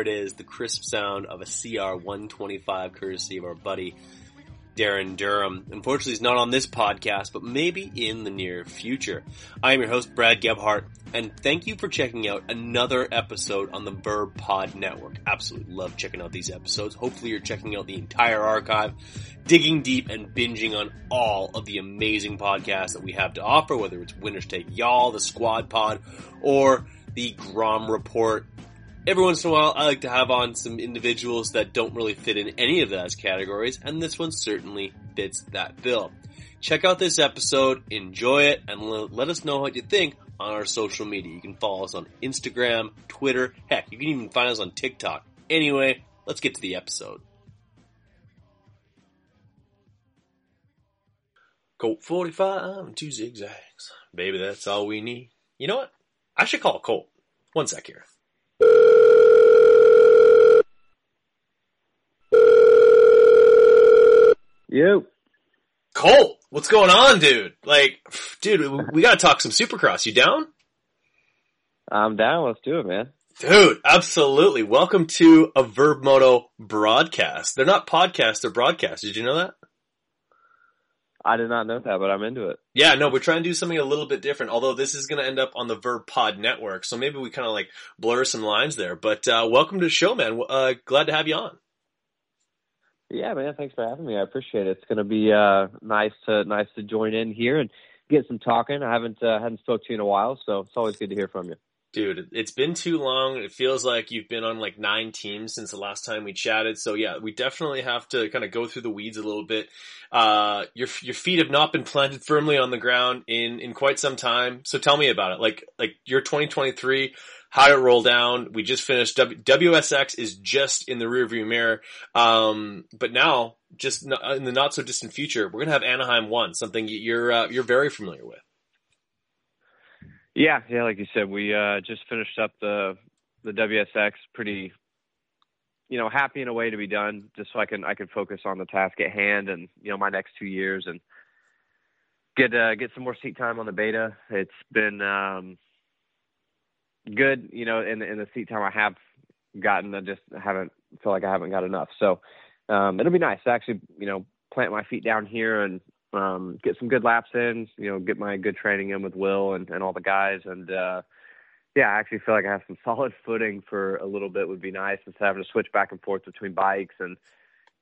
It is, the crisp sound of a CR 125 courtesy of our buddy Darren Durham. Unfortunately, he's not on this podcast, but maybe in the near future. I am your host, Brad Gebhart, and thank you for checking out another episode on the Verb Pod Network. Absolutely love checking out these episodes. Hopefully, you're checking out the entire archive, digging deep and binging on all of the amazing podcasts that we have to offer, whether it's Winners Take Y'all, the Squad Pod, or the Grom Report every once in a while, I like to have on some individuals that don't really fit in any of those categories, and this one certainly fits that bill. Check out this episode, enjoy it, and let us know what you think on our social media. You can follow us on Instagram, Twitter, heck, you can even find us on TikTok. Anyway, let's get to the episode. Colt 45 and two zigzags. Baby, that's all we need. You know what? I should call Colt. One sec here. Yo. Colt, what's going on, dude? Like, dude, we gotta talk some supercross. You down? I'm down. Let's do it, man. Dude, absolutely. Welcome to a Verb Moto broadcast. They're not podcasts, they're broadcasts. Did you know that? I did not know that, but I'm into it. Yeah, no, we're trying to do something a little bit different. Although this is going to end up on the Verb Pod network, so maybe we kind of like blur some lines there. But uh, welcome to the show, man. Uh, glad to have you on. Yeah, man. Thanks for having me. I appreciate it. It's going to be uh, nice to nice to join in here and get some talking. I haven't uh, hadn't spoke to you in a while, so it's always good to hear from you. Dude, it's been too long. It feels like you've been on like nine teams since the last time we chatted. So yeah, we definitely have to kind of go through the weeds a little bit. Uh, your your feet have not been planted firmly on the ground in in quite some time. So tell me about it. Like like your 2023 how it roll down? We just finished w- WSX is just in the rearview mirror. Um, but now, just in the not so distant future, we're gonna have Anaheim one, something you're uh, you're very familiar with. Yeah, yeah, like you said, we uh, just finished up the the WSX. Pretty, you know, happy in a way to be done, just so I can I can focus on the task at hand and you know my next two years and get uh, get some more seat time on the beta. It's been um, good, you know, in the, in the seat time I have gotten, I just haven't feel like I haven't got enough. So um, it'll be nice to actually, you know, plant my feet down here and um, get some good laps in, you know, get my good training in with Will and, and all the guys. And uh, yeah, I actually feel like I have some solid footing for a little bit would be nice instead of having to switch back and forth between bikes and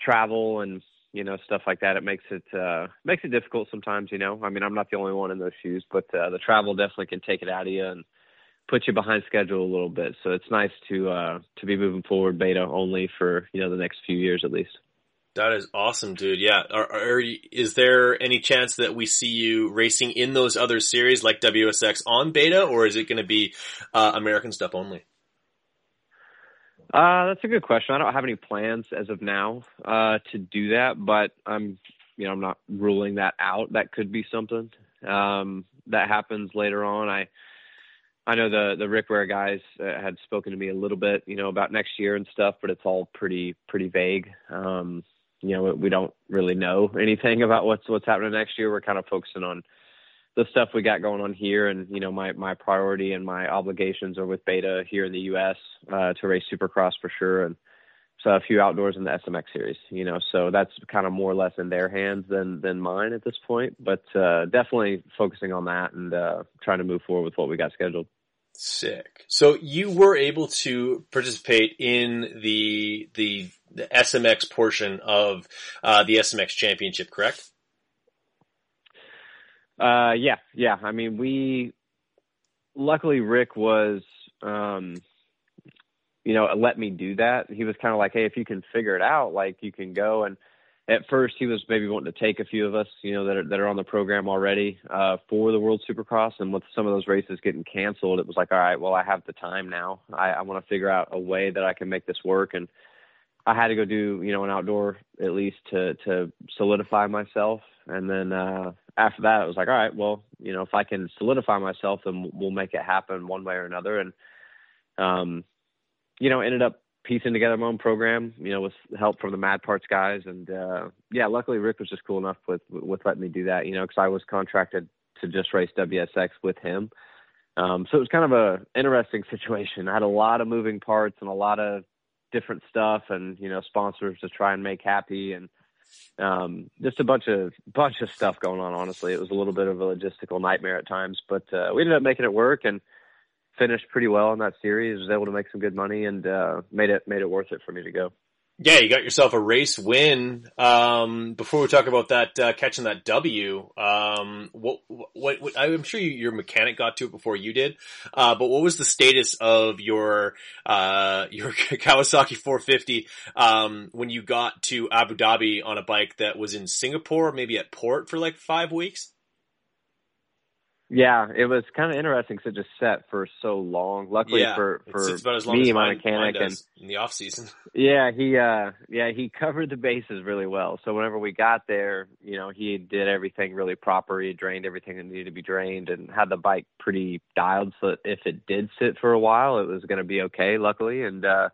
travel and you know stuff like that. It makes it uh, makes it difficult sometimes. You know, I mean, I'm not the only one in those shoes, but uh, the travel definitely can take it out of you and put you behind schedule a little bit. So it's nice to uh, to be moving forward beta only for you know the next few years at least. That is awesome, dude. Yeah. Are, are, is there any chance that we see you racing in those other series like WSX on beta, or is it going to be uh, American stuff only? Uh, that's a good question. I don't have any plans as of now uh, to do that, but I'm, you know, I'm not ruling that out. That could be something um, that happens later on. I I know the the Rick Ware guys uh, had spoken to me a little bit, you know, about next year and stuff, but it's all pretty pretty vague. Um, you know, we don't really know anything about what's what's happening next year. We're kind of focusing on the stuff we got going on here, and you know, my my priority and my obligations are with Beta here in the U.S. Uh, to race Supercross for sure, and so a few outdoors in the SMX series. You know, so that's kind of more or less in their hands than than mine at this point. But uh, definitely focusing on that and uh, trying to move forward with what we got scheduled. Sick. So you were able to participate in the the, the SMX portion of uh, the SMX championship, correct? Uh, yeah, yeah. I mean, we luckily Rick was, um, you know, let me do that. He was kind of like, hey, if you can figure it out, like you can go and at first he was maybe wanting to take a few of us, you know, that are that are on the program already uh, for the World Supercross, and with some of those races getting canceled, it was like, all right, well, I have the time now. I, I want to figure out a way that I can make this work, and I had to go do, you know, an outdoor at least to to solidify myself, and then uh, after that, it was like, all right, well, you know, if I can solidify myself, then we'll make it happen one way or another, and um, you know, ended up piecing together my own program, you know, with help from the Mad Parts guys. And uh, yeah, luckily Rick was just cool enough with with letting me do that, you know, because I was contracted to just race WSX with him. Um, so it was kind of a interesting situation. I had a lot of moving parts and a lot of different stuff, and you know, sponsors to try and make happy, and um, just a bunch of bunch of stuff going on. Honestly, it was a little bit of a logistical nightmare at times, but uh, we ended up making it work and finished pretty well in that series. Was able to make some good money and uh, made it made it worth it for me to go. Yeah, you got yourself a race win. Um, before we talk about that, uh, catching that W, um, what, what, what, I'm sure you, your mechanic got to it before you did. Uh, but what was the status of your, uh, your Kawasaki 450, um, when you got to Abu Dhabi on a bike that was in Singapore, maybe at port for like five weeks? Yeah, it was kind of interesting because it just set for so long. Luckily yeah, for for me, my mechanic, and in the off season. Yeah, he uh yeah he covered the bases really well. So whenever we got there, you know, he did everything really proper. He drained everything that needed to be drained, and had the bike pretty dialed. So that if it did sit for a while, it was going to be okay. Luckily, and uh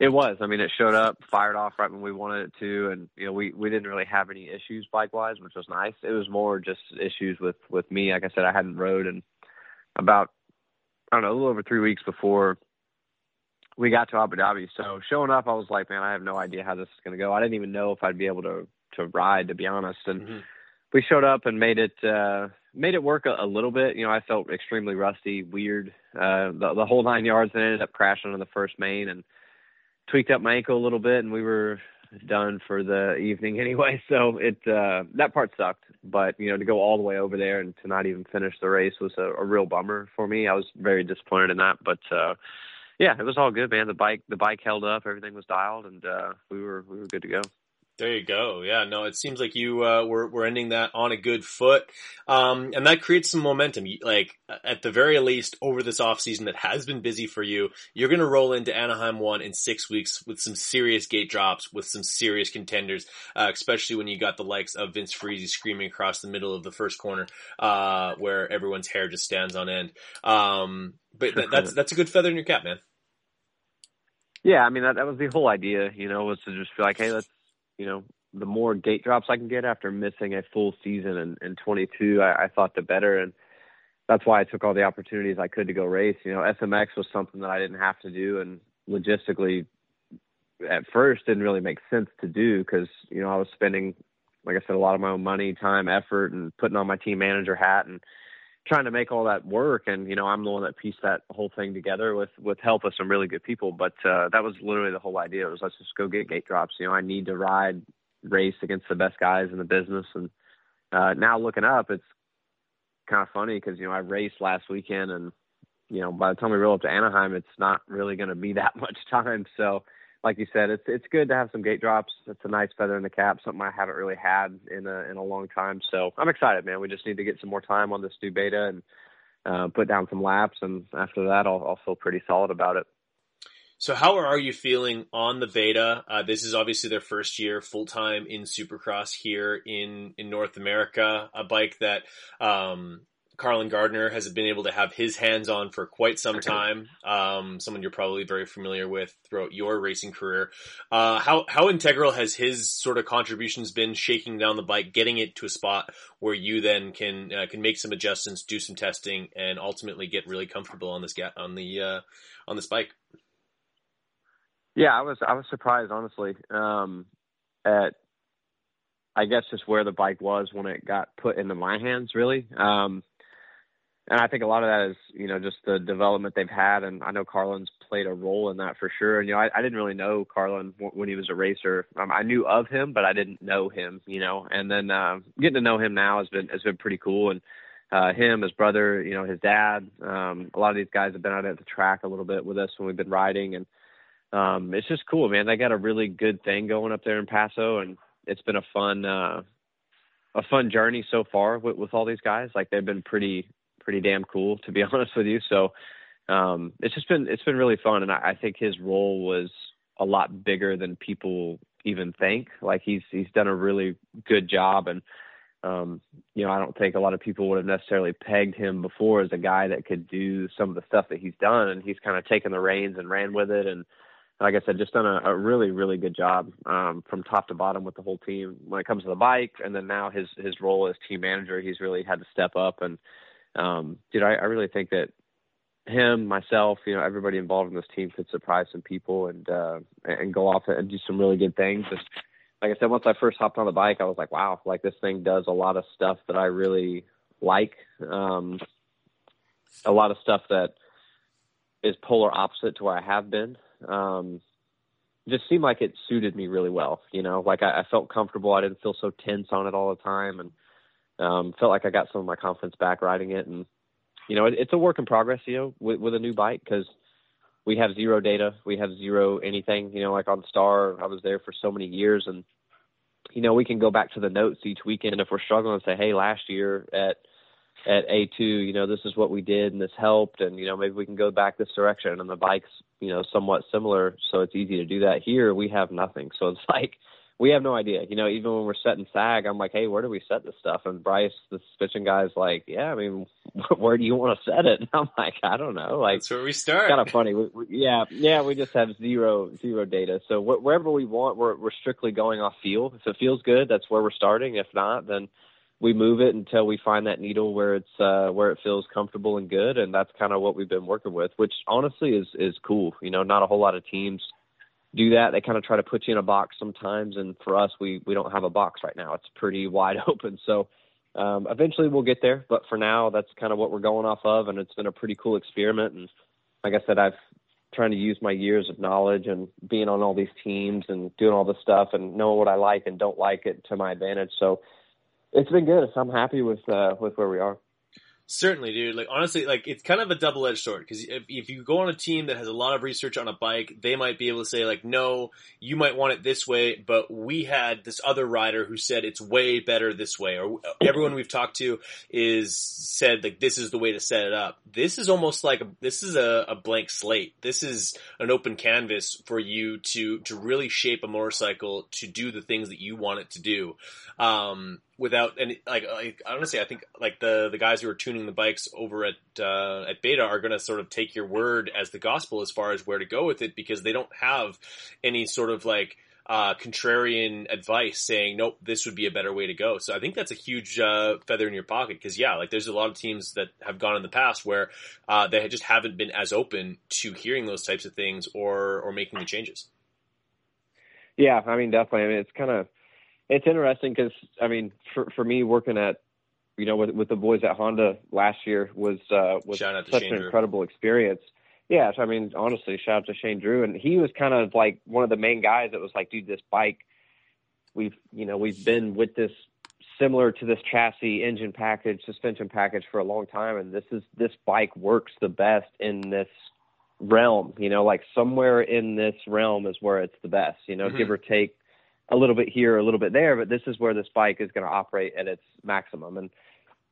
it was. I mean, it showed up, fired off right when we wanted it to, and you know, we we didn't really have any issues bike wise, which was nice. It was more just issues with with me. Like I said, I hadn't rode and about I don't know a little over three weeks before we got to Abu Dhabi. So showing up, I was like, man, I have no idea how this is going to go. I didn't even know if I'd be able to to ride, to be honest. And mm-hmm. we showed up and made it uh made it work a, a little bit. You know, I felt extremely rusty, weird, uh the, the whole nine yards, and ended up crashing on the first main and tweaked up my ankle a little bit, and we were done for the evening anyway. So it uh, that part sucked, but you know to go all the way over there and to not even finish the race was a, a real bummer for me. I was very disappointed in that, but uh, yeah, it was all good, man. The bike the bike held up, everything was dialed, and uh, we were we were good to go. There you go. Yeah, no, it seems like you uh, were were ending that on a good foot, um, and that creates some momentum. Like at the very least, over this off season that has been busy for you, you're going to roll into Anaheim one in six weeks with some serious gate drops, with some serious contenders, uh, especially when you got the likes of Vince Friese screaming across the middle of the first corner, uh, where everyone's hair just stands on end. Um, but th- that's that's a good feather in your cap, man. Yeah, I mean that that was the whole idea, you know, was to just be like, hey, let's you know, the more gate drops I can get after missing a full season in, in 22, I, I thought the better. And that's why I took all the opportunities I could to go race. You know, SMX was something that I didn't have to do. And logistically, at first, didn't really make sense to do because, you know, I was spending, like I said, a lot of my own money, time, effort, and putting on my team manager hat and trying to make all that work. And you know i'm the one that pieced that whole thing together with with help of some really good people. But uh that was literally the whole idea. It was let's just go get gate drops. You know i need to ride race against the best guys in the business. And uh now looking up it's kind of funny because you know i raced last weekend and you know by the time we roll up to anaheim it's not really going to be that much time. So like you said, it's it's good to have some gate drops. It's a nice feather in the cap, something I haven't really had in a in a long time. So I'm excited, man. We just need to get some more time on this new beta and uh, put down some laps, and after that, I'll, I'll feel pretty solid about it. So how are you feeling on the beta? Uh, this is obviously their first year full time in Supercross here in in North America. A bike that um, Carlen Gardner has been able to have his hands on for quite some time. Um, someone you're probably very familiar with throughout your racing career. Uh, how how integral has his sort of contributions been shaking down the bike, getting it to a spot where you then can uh, can make some adjustments, do some testing, and ultimately get really comfortable on this ga- on the uh, on this bike? Yeah, I was I was surprised honestly um, at I guess just where the bike was when it got put into my hands. Really. Um, and I think a lot of that is, you know, just the development they've had. And I know Carlen's played a role in that for sure. And, you know, I, I didn't really know Carlen when he was a racer. Um, I knew of him, but I didn't know him, you know, and then, uh, getting to know him now has been, has been pretty cool. And, uh, him, his brother, you know, his dad, um, a lot of these guys have been out at the track a little bit with us when we've been riding. And, um, it's just cool, man. They got a really good thing going up there in Paso and it's been a fun, uh, a fun journey so far with, with all these guys. Like they've been pretty pretty damn cool, to be honest with you. So um, it's just been it's been really fun, and I, I think his role was a lot bigger than people even think. Like he's he's done a really good job, and um, you know I don't think a lot of people would have necessarily pegged him before as a guy that could do some of the stuff that he's done, and he's kind of taken the reins and ran with it, and like I said, just done a, a really really good job um, from top to bottom with the whole team when it comes to the bike, and then now his his role as team manager, he's really had to step up and um, dude, I, I really think that him, myself, you know, everybody involved in this team could surprise some people and uh, and go off and do some really good things. And like I said, once I first hopped on the bike, I was like, wow, like this thing does a lot of stuff that I really like. Um, a lot of stuff that is polar opposite to where I have been. Um, just seemed like it suited me really well. You know, like I, I felt comfortable. I didn't feel so tense on it all the time, and um, felt like I got some of my confidence back riding it. And you know, it, it's a work in progress. You know, with, with a new bike because we have zero data, we have zero anything. You know, like on Star, I was there for so many years, and you know, we can go back to the notes each weekend if we're struggling and say, hey, last year at at A2, you know, this is what we did and this helped, and you know, maybe we can go back this direction. And the bike's, you know, somewhat similar, so it's easy to do that. Here, we have nothing, so it's like we have no idea. You know, even when we're setting sag, I'm like, hey, where do we set this stuff? And Bryce, the suspension guy's like, yeah, I mean, where do you want to set it? And I'm like, I don't know. Like, that's where we start. Kind of funny. We, we, yeah, yeah, we just have zero zero data. So wh- wherever we want, we're we're strictly going off feel. If it feels good, that's where we're starting. If not, then we move it until we find that needle where it's uh where it feels comfortable and good and that's kind of what we've been working with which honestly is is cool you know not a whole lot of teams do that. They kind of try to put you in a box sometimes and for us we we don't have a box right now. It's pretty wide open. So um eventually we'll get there but for now that's kind of what we're going off of and it's been a pretty cool experiment. And like i said i've trying to use my years of knowledge and being on all these teams and doing all this stuff and knowing what i like and don't like it to my advantage. So it's been good. I'm happy with uh, with where we are. Certainly, dude. Like honestly, like it's kind of a double edged sword because if, if you go on a team that has a lot of research on a bike, they might be able to say like, no, you might want it this way, but we had this other rider who said it's way better this way, or everyone we've talked to is said like this is the way to set it up. This is almost like a, this is a, a blank slate. This is an open canvas for you to to really shape a motorcycle to do the things that you want it to do. Um, without any like, like honestly, I think like the the guys who are tuning the bikes over at uh, at Beta are going to sort of take your word as the gospel as far as where to go with it because they don't have any sort of like uh, contrarian advice saying nope this would be a better way to go. So i think that's a huge uh, feather in your pocket because yeah like there's a lot of teams that have gone in the past where uh, they just haven't been as open to hearing those types of things or or making the changes. Yeah i mean definitely. I mean it's kind of it's interesting because I mean, for for me working at you know with with the boys at Honda last year was uh, was such an Drew. incredible experience. Yeah, so I mean, honestly, shout out to Shane Drew, and he was kind of like one of the main guys that was like, dude, this bike, we've you know we've been with this similar to this chassis, engine package, suspension package for a long time, and this is this bike works the best in this realm. You know, like somewhere in this realm is where it's the best. You know, Mhm. give or take a little bit here, a little bit there, but this is where this bike is going to operate at its maximum. And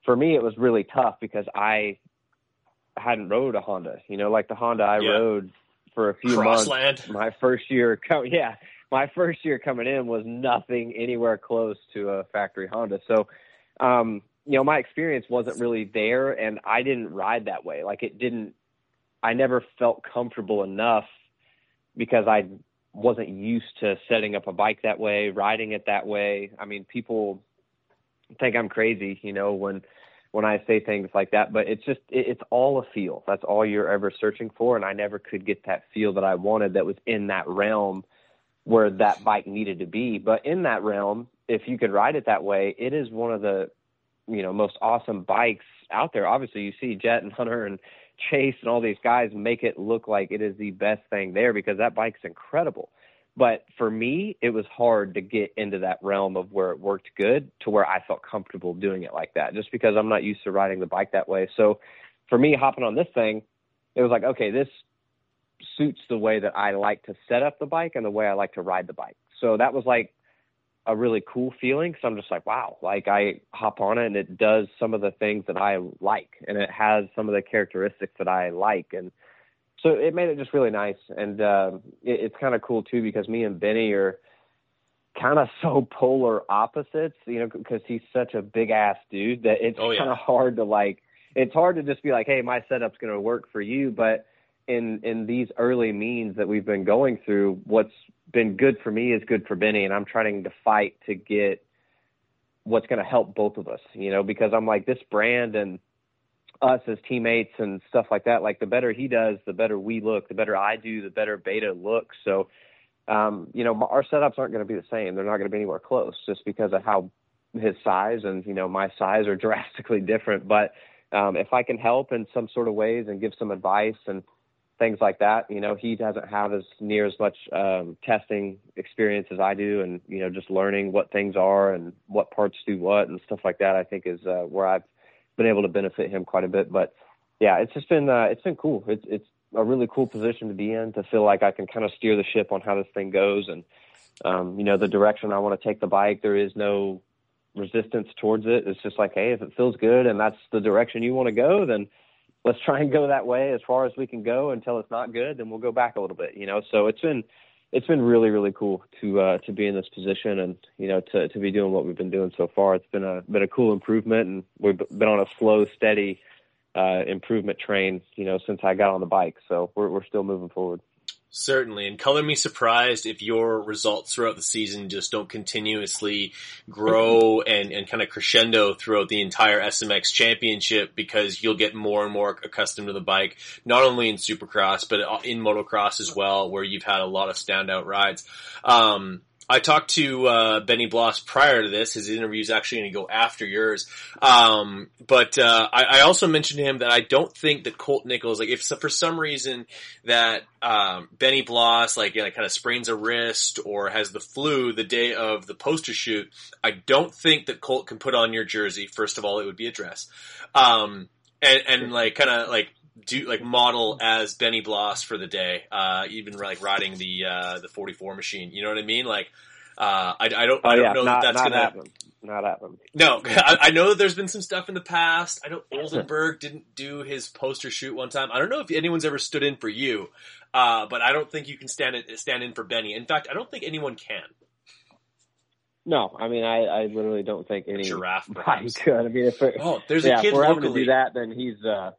for me, it was really tough because I hadn't rode a Honda. You know, like the Honda I Yeah. rode for a few months. crossland My first year, co- yeah, my first year coming in was nothing anywhere close to a factory Honda. So, um, you know, my experience wasn't really there, and I didn't ride that way. Like it didn't. I never felt comfortable enough because I wasn't used to setting up a bike that way, riding it that way. I mean, people think I'm crazy, you know, when when I say things like that, but it's just it, it's all a feel. That's all you're ever searching for, and I never could get that feel that I wanted that was in that realm where that bike needed to be. But in that realm, if you could ride it that way, it is one of the you know most awesome bikes out there. Obviously, you see Jet and Hunter and Chase and all these guys make it look like it is the best thing there because that bike's incredible. But for me, it was hard to get into that realm of where it worked good to where I felt comfortable doing it like that, just because I'm not used to riding the bike that way. So for me, hopping on this thing, it was like, okay, this suits the way that I like to set up the bike and the way I like to ride the bike. So that was like a really cool feeling. So I'm just like, wow, like I hop on it and it does some of the things that I like and it has some of the characteristics that I like. And so it made it just really nice. And um, it, it's kind of cool too because me and Benny are kind of so polar opposites, you know, because he's such a big ass dude that it's Oh, yeah. kind of hard to like, it's hard to just be like, hey, my setup's going to work for you. But in in these early means that we've been going through, what's been good for me is good for Benny, and I'm trying to fight to get what's going to help both of us, you know, because I'm like this brand and us as teammates and stuff like that. Like the better he does, the better we look. The better I do, the better Beta looks. So, um, you know, our setups aren't going to be the same. They're not going to be anywhere close, just because of how his size and you know my size are drastically different. But um, if I can help in some sort of ways and give some advice and things like that, you know, he doesn't have as near as much um, testing experience as I do, and you know, just learning what things are and what parts do what and stuff like that. I think is uh, where I've been able to benefit him quite a bit. But yeah, it's just been uh, it's been cool. It's it's a really cool position to be in to feel like I can kind of steer the ship on how this thing goes and um, you know the direction I want to take the bike. There is no resistance towards it. It's just like, hey, if it feels good and that's the direction you want to go, then let's try and go that way as far as we can go until it's not good. Then we'll go back a little bit, you know. So it's been it's been really really cool to uh, to be in this position and you know to to be doing what we've been doing so far. It's been a been a cool improvement, and we've been on a slow, steady uh, improvement train, you know, since I got on the bike. So we're we're still moving forward. Certainly, and color me surprised if your results throughout the season just don't continuously grow and, and kind of crescendo throughout the entire SMX championship because you'll get more and more accustomed to the bike, not only in supercross, but in motocross as well, where you've had a lot of standout rides. Um, I talked to uh, Benny Bloss prior to this. His interview is actually going to go after yours. Um, but uh, I, I, also mentioned to him that I don't think that Colt Nichols, like if for some reason that um, Benny Bloss like you know, kind of sprains a wrist or has the flu the day of the poster shoot, I don't think that Colt can put on your jersey. First of all, it would be a dress, um, and, and like kind of like do like model as Benny Bloss for the day, uh, even like riding the uh, the 44 machine. You know what I mean? Like, uh, I, I don't, oh, I don't yeah, know not, that that's gonna happen. Not happen. No, I, I, know there's been some stuff in the past. I know Oldenburg didn't do his poster shoot one time. I don't know if anyone's ever stood in for you, uh, but I don't think you can stand it, stand in for Benny. In fact, I don't think anyone can. No, I mean, I, I literally don't think any giraffe could. I mean, if it, oh, there's yeah, a kid if we're locally. having to do that, then he's uh,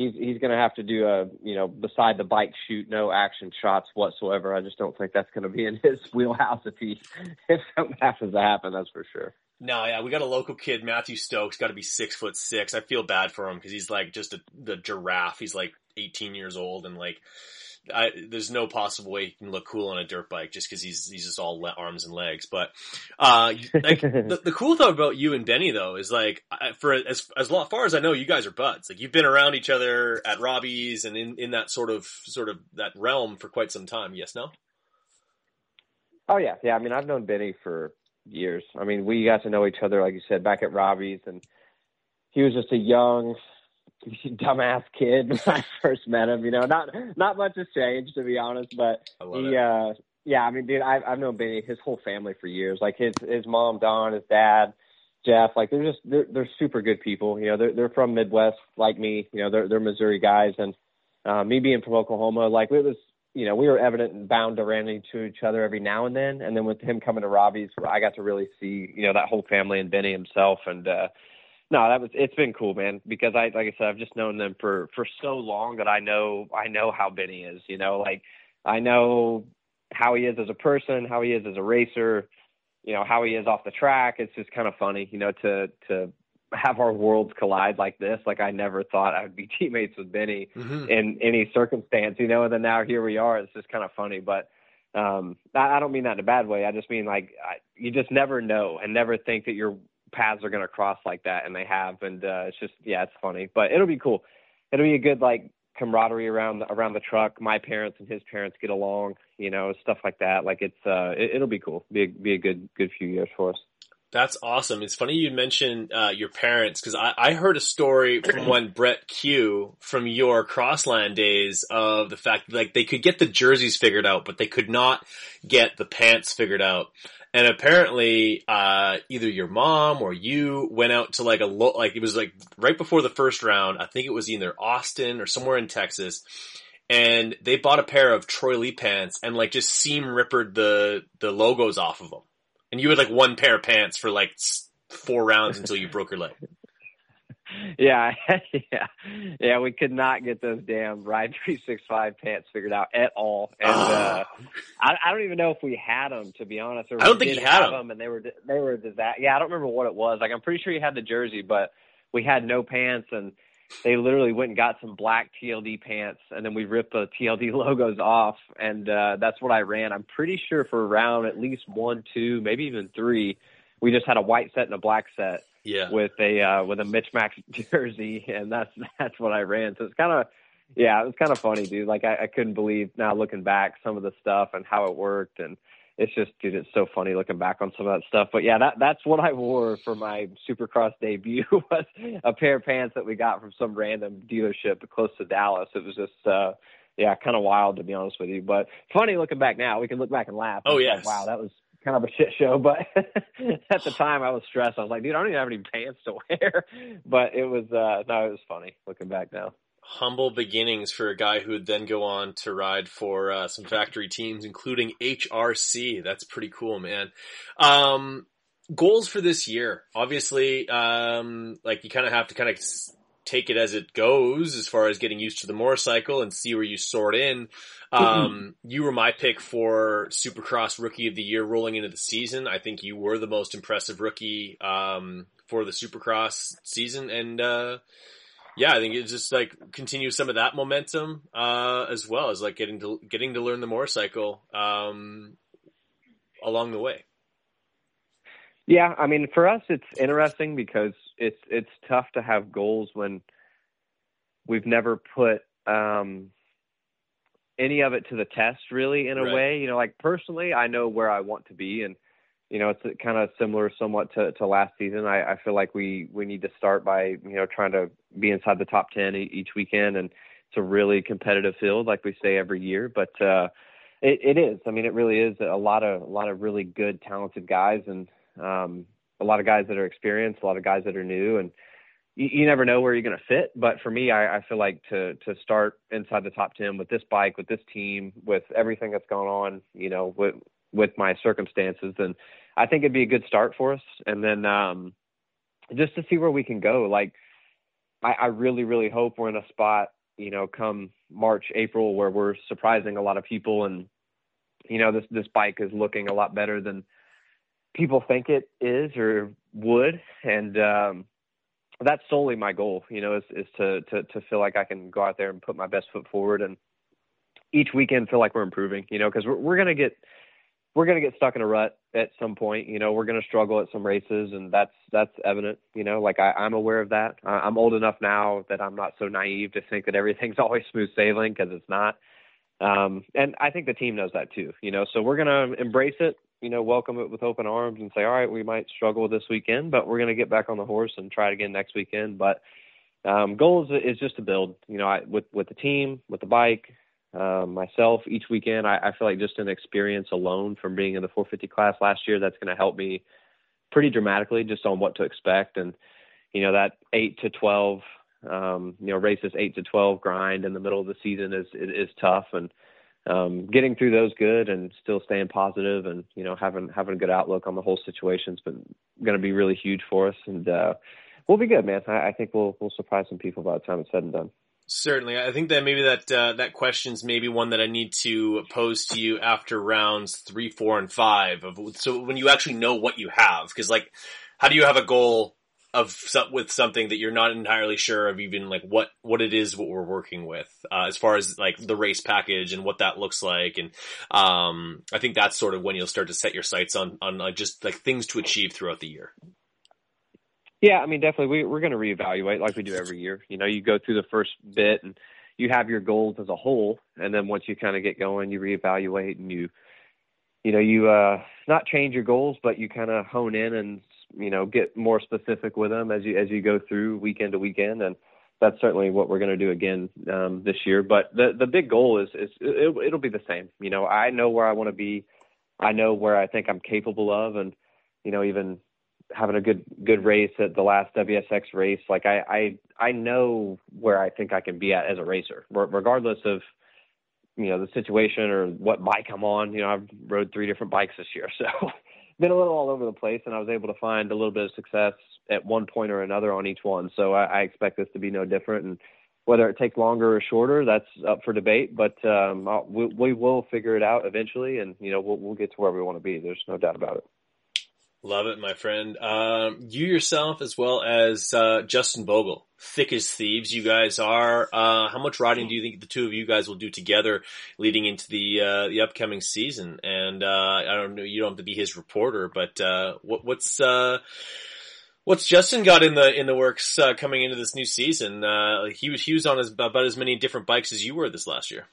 he's he's going to have to do a you know beside the bike shoot no action shots whatsoever. I just don't think that's going to be in his wheelhouse if he if something happens to happen. That's for sure. No, yeah, we got a local kid, Matthew Stokes, got to be six foot six. I feel bad for him because he's like just a, the giraffe. He's like 18 years old and like I, there's no possible way he can look cool on a dirt bike just because he's he's just all le- arms and legs. But uh, like the, the cool thing about you and Benny though is like for as as far as I know, you guys are buds. Like you've been around each other at Robbie's and in in that sort of sort of that realm for quite some time. Yes, no. Oh yeah, yeah. I mean, I've known Benny for years. I mean, we got to know each other, like you said, back at Robbie's, and he was just a young, dumbass kid when I first met him. You know, not not much has changed to be honest, but he, uh, yeah, I mean, dude, I've I've known Benny, his whole family for years. Like his his mom, Don, his dad, Jeff. Like they're just they're they're super good people. You know, they're they're from Midwest like me. You know, they're they're Missouri guys, and uh, me being from Oklahoma, like it was. You know, we were evident and bound to run into each other every now and then. And then with him coming to Robbie's, I got to really see, you know, that whole family and Benny himself. And, uh, no, that was it's been cool, man. Because I like I said, I've just known them for for so long that I know I know how Benny is. You know, like I know how he is as a person, how he is as a racer, you know, how he is off the track. It's just kind of funny, you know, to to have our worlds collide like this. Like I never thought I would be teammates with Benny mm-hmm. in any circumstance, you know. And then now here we are. It's just kind of funny, but um I, I don't mean that in a bad way. I just mean like I, you just never know and never think that you're paths are going to cross like that, and they have, and uh, it's just yeah, it's funny, but it'll be cool. It'll be a good like camaraderie around the, around the truck. My parents and his parents get along, you know, stuff like that. Like it's uh, it, will be cool. Be a, be a good good few years for us. That's awesome. It's funny you mentioned uh, your parents because I, I heard a story from one Brett Q from your Crossland days of the fact that, like they could get the jerseys figured out, but they could not get the pants figured out. And apparently, uh, either your mom or you went out to like a lo- like it was like right before the first round. I think it was either Austin or somewhere in Texas, and they bought a pair of Troy Lee pants and like just seam rippered the the logos off of them. And you had like one pair of pants for like four rounds until you broke your leg. yeah, yeah, yeah. We could not get those damn Ride Three Six Five pants figured out at all, and uh, I, I don't even know if we had them to be honest. Or I don't think he had them. them, and they were they were that. Yeah, I don't remember what it was. Like I'm pretty sure he had the jersey, but we had no pants, and they literally went and got some black TLD pants, and then we ripped the TLD logos off, and uh, that's what I ran. I'm pretty sure for round at least one, two, maybe even three, we just had a white set and a black set. Yeah. With a uh, with a Mitch Max jersey, and that's that's what I ran. So it's kind of yeah, it was kind of funny, dude. Like I, I couldn't believe now looking back some of the stuff and how it worked, and it's just, dude, it's so funny looking back on some of that stuff. But yeah, that that's what I wore for my Supercross debut was a pair of pants that we got from some random dealership close to Dallas. It was just, uh, yeah, kind of wild to be honest with you. But funny looking back now. We can look back and laugh. Oh yeah, yes. wow, that was kind of a shit show. But at the time, I was stressed. I was like, dude, I don't even have any pants to wear. But it was, uh, no, it was funny looking back now humble beginnings for a guy who would then go on to ride for uh, some factory teams, including HRC. That's pretty cool, man. Um, goals for this year, obviously, um, like you kind of have to kind of take it as it goes as far as getting used to the motorcycle and see where you sort in. Um, mm-hmm. you were my pick for Supercross Rookie of the Year rolling into the season. I think you were the most impressive rookie um, for the Supercross season, and uh, yeah, I think it's just like continue some of that momentum uh, as well as like getting to getting to learn the motorcycle um, along the way. Yeah, I mean, for us, it's interesting because it's it's tough to have goals when we've never put um, any of it to the test, really. In a right. way, you know, like personally, I know where I want to be, and you know, it's kind of similar somewhat to, to last season. I, I feel like we, we need to start by, you know, trying to be inside the top 10 each weekend. And it's a really competitive field, like we say every year, but, uh, it, it is, I mean, it really is a lot of, a lot of really good, talented guys and, um, a lot of guys that are experienced, a lot of guys that are new and, you, you never know where you're going to fit. But for me, I, I feel like to to start inside the top ten with this bike, with this team, with everything that's going on, you know, with with my circumstances, then I think it'd be a good start for us. And then um, just to see where we can go. Like I, I really, really hope we're in a spot, you know, come March, April, where we're surprising a lot of people, and you know, this this bike is looking a lot better than people think it is or would, and um, that's solely my goal. You know, is is to to to feel like I can go out there and put my best foot forward, and each weekend feel like we're improving. You know, because we're we're gonna get we're going to get stuck in a rut at some point. You know, we're going to struggle at some races, and that's that's evident. You know, like I, I'm aware of that. I'm old enough now that I'm not so naive to think that everything's always smooth sailing because it's not. Um, and I think the team knows that too. You know, so we're going to embrace it. You know, welcome it with open arms and say, all right, we might struggle this weekend, but we're going to get back on the horse and try it again next weekend. But um, goal is, is just to build. You know, I, with with the team, with the bike, um, myself each weekend. I, I feel like just an experience alone from being in the 450 class last year that's going to help me pretty dramatically just on what to expect. And you know that eight to 12, um, you know races eight to 12 grind in the middle of the season is is, is tough and. Um, getting through those good and still staying positive and you know having having a good outlook on the whole situation's been going to be really huge for us and uh, we'll be good, man. I, I think we'll we'll surprise some people by the time it's said and done. Certainly, I think that maybe that uh, that question's maybe one that I need to pose to you after rounds three, four, and five. Of so when you actually know what you have, because like, how do you have a goal of with something that you're not entirely sure of even like what what it is what we're working with uh, as far as like the race package and what that looks like and um, I think that's sort of when you'll start to set your sights on on like just like things to achieve throughout the year. Yeah, I mean, definitely, we, we're going to reevaluate like we do every year. You know, you go through the first bit and you have your goals as a whole, and then once you kind of get going, you reevaluate and you, you know, you uh, not change your goals, but you kind of hone in and you know get more specific with them as you as you go through weekend to weekend, and that's certainly what we're going to do again um, this year. But the the big goal is is it, it'll be the same. You know, I know where I want to be, I know where I think I'm capable of, and you know, even having a good good race at the last WSX race. Like I I I know where I think I can be at as a racer, regardless of you know the situation or what bike I'm on. You know I've rode three different bikes this year, so been a little all over the place, and I was able to find a little bit of success at one point or another on each one. So I, I expect this to be no different. And whether it takes longer or shorter, that's up for debate. But um, we, we will figure it out eventually, and you know we'll we'll get to where we want to be. There's no doubt about it. Love it, my friend. Um, you yourself, as well as uh, Justin Bogle, thick as thieves. You guys are. Uh, how much riding do you think the two of you guys will do together leading into the uh, the upcoming season? And uh, I don't know. You don't have to be his reporter, but uh, what, what's uh, what's Justin got in the in the works coming into this new season? he was he was on as, about as many different bikes as you were this last year.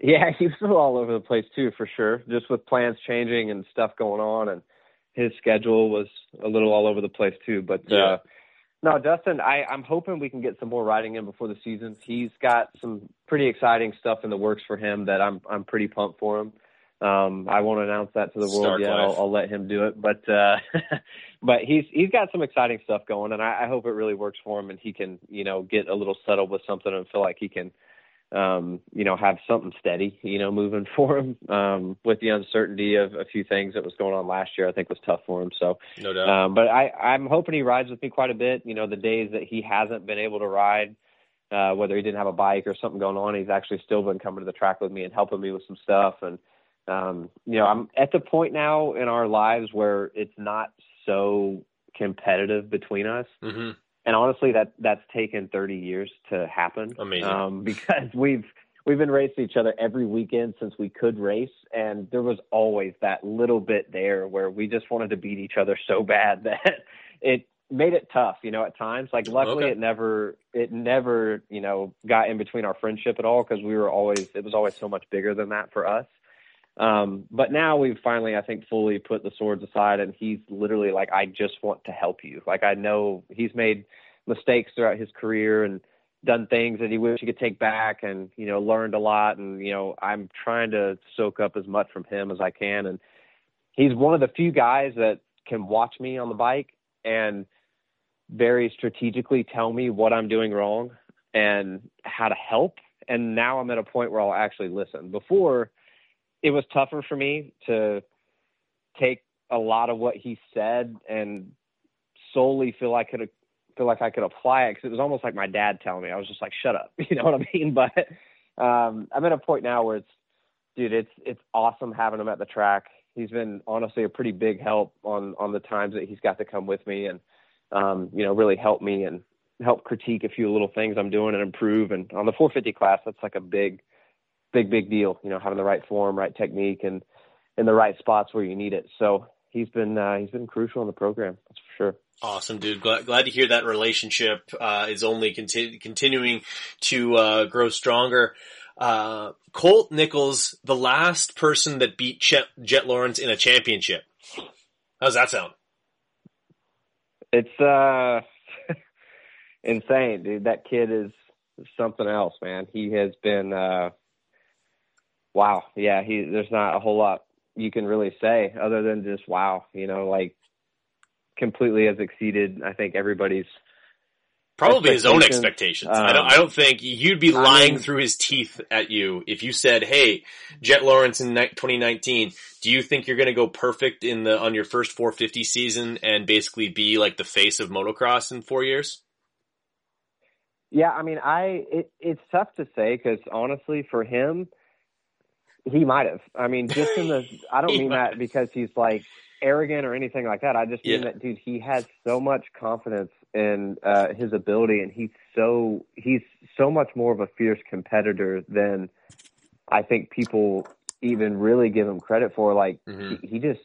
Yeah, he was all over the place too, for sure. Just with plans changing and stuff going on, and his schedule was a little all over the place too. But yeah. uh, no, Justin, I, I'm hoping we can get some more riding in before the season. He's got some pretty exciting stuff in the works for him that I'm I'm pretty pumped for him. Um, I won't announce that to the world Stark yet. I'll, I'll, let him do it, but uh, but he's he's got some exciting stuff going, and I, I hope it really works for him, and he can you know get a little settled with something and feel like he can um, you know, have something steady, you know, moving for him. Um, with the uncertainty of a few things that was going on last year, I think was tough for him. So, no doubt. Um, but I, I'm hoping he rides with me quite a bit. You know, the days that he hasn't been able to ride, uh, whether he didn't have a bike or something going on, he's actually still been coming to the track with me and helping me with some stuff. And, um, you know, I'm at the point now in our lives where it's not so competitive between us. Mm-hmm and honestly, that that's taken 30 years to happen. Amazing. Um, because we've we've been racing each other every weekend since we could race, and there was always that little bit there where we just wanted to beat each other so bad that it made it tough. You know, at times. Like luckily, okay. it never it never you know got in between our friendship at all because we were always it was always so much bigger than that for us. Um, but now we've finally, I think, fully put the swords aside, and he's literally like, I just want to help you. Like I know he's made mistakes throughout his career and done things that he wish he could take back, and you know, learned a lot. And you know, I'm trying to soak up as much from him as I can. And he's one of the few guys that can watch me on the bike and very strategically tell me what I'm doing wrong and how to help. And now I'm at a point where I'll actually listen. Before it was tougher for me to take a lot of what he said and solely feel I could feel like I could apply it because it was almost like my dad telling me. I was just like, "Shut up," you know what I mean? But um, I'm at a point now where it's, dude, it's it's awesome having him at the track. He's been honestly a pretty big help on on the times that he's got to come with me and um, you know really help me and help critique a few little things I'm doing and improve. And on the 450 class, that's like a big big big deal. You know, having the right form, right technique, and in the right spots where you need it. So he's been uh, he's been crucial in the program. That's for sure. Awesome, dude. Glad, glad to hear that relationship uh, is only conti- continuing to uh, grow stronger. Uh, Colt Nichols, the last person that beat Chet, Jet Lawrence in a championship. How's that sound? It's uh insane, dude. That kid is something else, man. He has been uh wow, yeah, he there's not a whole lot you can really say other than just wow, you know, like completely has exceeded I think everybody's probably his own expectations. Um, I don't I don't think you'd be lying I mean, through his teeth at you if you said, "Hey, Jet Lawrence in 2019, do you think you're going to go perfect in the on your first 450 season and basically be like the face of motocross in 4 years?" Yeah, I mean, I it, it's tough to say cuz honestly for him he might have. I mean, just in the, I don't mean that because he's like arrogant or anything like that. I just mean yeah. that, dude, he has so much confidence in uh, his ability, and he's so he's so much more of a fierce competitor than I think people even really give him credit for. Like mm-hmm. he, he just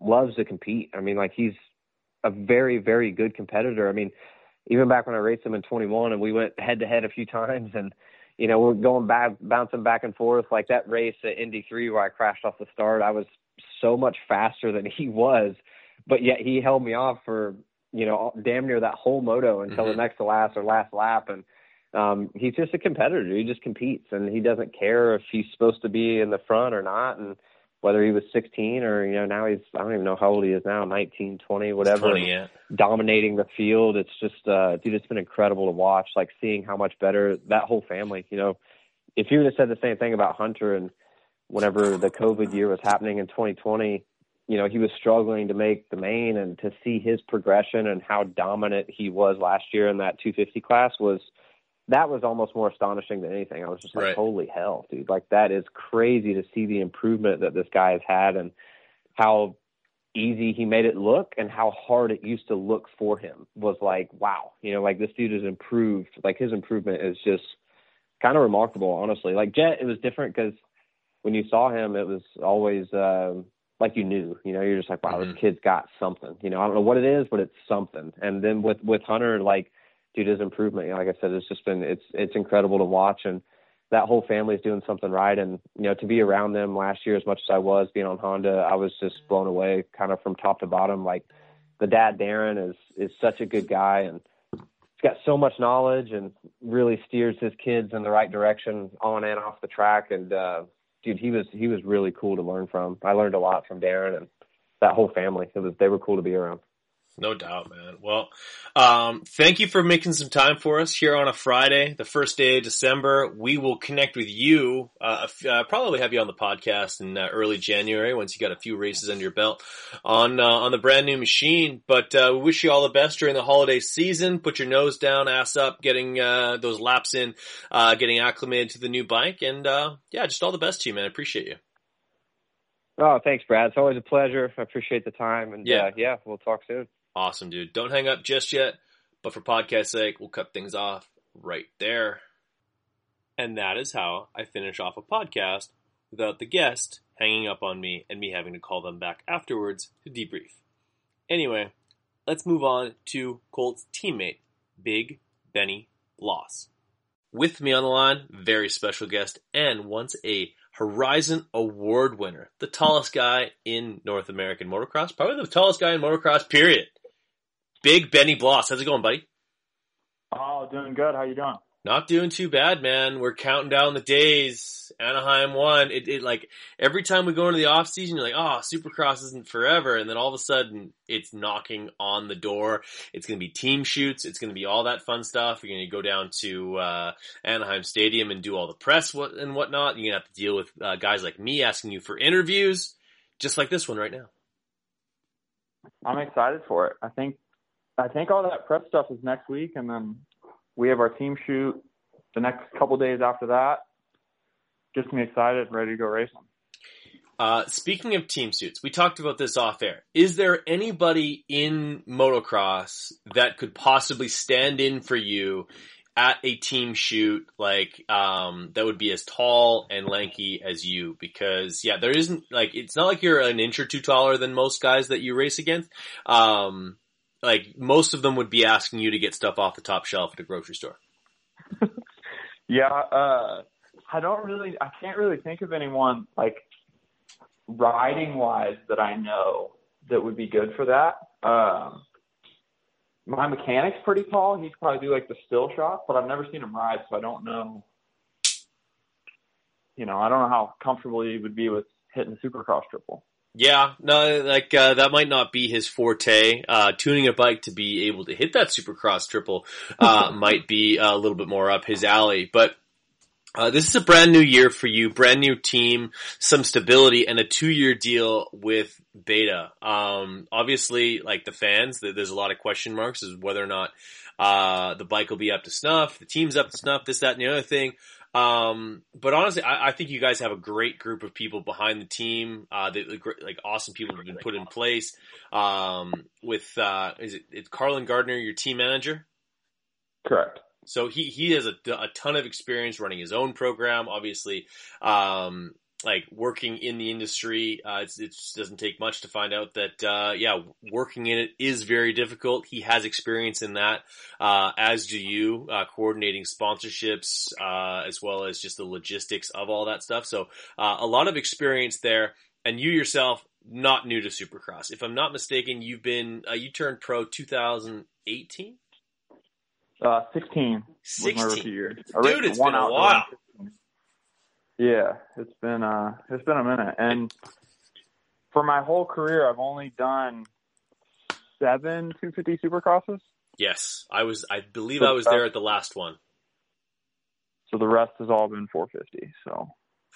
loves to compete. I mean, like he's a very very good competitor. I mean, even back when I raced him in 21, and we went head to head a few times, and you know, we're going back, bouncing back and forth. Like that race at Indy 3 where I crashed off the start, I was so much faster than he was, but yet he held me off for, you know, damn near that whole moto until mm-hmm. the next to last or last lap. And um, he's just a competitor. He just competes and he doesn't care if he's supposed to be in the front or not. And whether he was 16 or you know now he's I don't even know how old he is now 19 20 whatever. 20, yeah. dominating the field. It's just uh dude it's been incredible to watch like seeing how much better that whole family you know. If you would have said the same thing about Hunter and whenever the covid year was happening in 2020 you know he was struggling to make the main and to see his progression and how dominant he was last year in that 250 class was that was almost more astonishing than anything. I was just like, right. holy hell, dude. Like that is crazy to see the improvement that this guy has had and how easy he made it look and how hard it used to look for him was like, wow, you know, like this dude has improved. Like his improvement is just kind of remarkable, honestly. Like Jet, it was different because when you saw him, it was always um, like you knew. You know, you're just like, wow, mm-hmm. this kid's got something. You know, I don't know what it is, but it's something. And then with with Hunter, like, dude, his improvement, like I said, it's just been it's it's incredible to watch and that whole family is doing something right. And, you know, to be around them last year as much as I was being on Honda, I was just blown away kind of from top to bottom. Like the dad, Darren, is, is such a good guy and he's got so much knowledge and really steers his kids in the right direction on and off the track. And, uh, dude, he was, he was really cool to learn from. I learned a lot from Darren and that whole family. It was, they were cool to be around. No doubt, man. Well, um, thank you for making some time for us here on a Friday, the first day of December. We will connect with you. Uh, uh, probably have you on the podcast in uh, early January once you got a few races under your belt on uh, on the brand new machine. But uh, we wish you all the best during the holiday season. Put your nose down, ass up, getting uh, those laps in, getting acclimated to the new bike, and yeah, just all the best to you, man. I appreciate you. Oh, thanks, Brad. It's always a pleasure. I appreciate the time, and yeah, yeah, we'll talk soon. Awesome, dude. Don't hang up just yet, but for podcast sake, we'll cut things off right there. And that is how I finish off a podcast without the guest hanging up on me and me having to call them back afterwards to debrief. Anyway, let's move on to Colt's teammate, Big Benny Bloss. With me on the line, very special guest and once a Horizon Award winner, the tallest guy in North American motocross, probably the tallest guy in motocross, period. Big Benny Bloss. How's it going, buddy? Oh, doing good. How you doing? Not doing too bad, man. We're counting down the days. Anaheim won. It, it like every time we go into the off season, you're like, oh, Supercross isn't forever, and then all of a sudden it's knocking on the door. It's going to be team shoots. It's going to be all that fun stuff. You're going to go down to uh, Anaheim Stadium and do all the press and whatnot. You're going to have to deal with uh, guys like me asking you for interviews, just like this one right now. I'm excited for it. I think I think all that prep stuff is next week, and then we have our team shoot the next couple days after that. Gets me excited, and ready to go racing. Uh, speaking of team suits, we talked about this off air. Is there anybody in motocross that could possibly stand in for you at a team shoot like um, that would be as tall and lanky as you because yeah there isn't like it's not like you're an inch or two taller than most guys that you race against um, like most of them would be asking you to get stuff off the top shelf at a grocery store. yeah, uh, I don't really, I can't really think of anyone like riding wise that I know that would be good for that. Um, my mechanic's pretty tall. He'd probably do like the still shot, but I've never seen him ride, so I don't know. You know, I don't know how comfortable he would be with hitting Supercross triple. Yeah, no, like uh, that might not be his forte. Uh, tuning a bike to be able to hit that Supercross triple uh, might be a little bit more up his alley. But uh, this is a brand new year for you, brand new team, some stability, and a two-year deal with Beta. Um, obviously, like the fans, there's a lot of question marks as whether or not uh, the bike will be up to snuff, the team's up to snuff, this, that, and the other thing. Um, but honestly, I, I, think you guys have a great group of people behind the team. Uh, that, like awesome people have been put in place. Um, with uh, is it it's Carlen Gardner, your team manager? Correct. So he he has a, a ton of experience running his own program. Obviously, um, like working in the industry, uh, it doesn't take much to find out that, uh, yeah, working in it is very difficult. He has experience in that, uh, as do you, uh, coordinating sponsorships, uh, as well as just the logistics of all that stuff. So, uh, a lot of experience there. And you yourself, not new to Supercross. If I'm not mistaken, you've been, you turned pro 2018? Uh, 16. 16. Was my rookie year. Dude, it's been a while. Yeah, it's been uh it's been a minute. And for my whole career I've only done seven two fifty supercrosses. Yes. I was I believe so I was there at the last one. So the rest has all been four fifty, so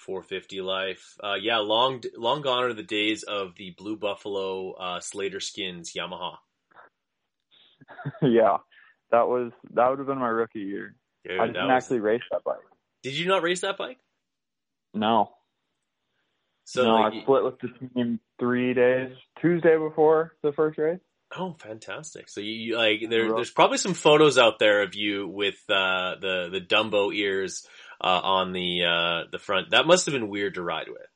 450 life. Uh, yeah, long long gone are the days of the Blue Buffalo uh, Slater Skins Yamaha. yeah, that was that would have been my rookie year. Dude, I didn't was... actually race that bike. Did you not race that bike? No. So no, like, I split with the team three days. Tuesday before the first race. Oh, fantastic! So you like there, there's probably some photos out there of you with uh, the the Dumbo ears uh, on the uh, the front. That must have been weird to ride with.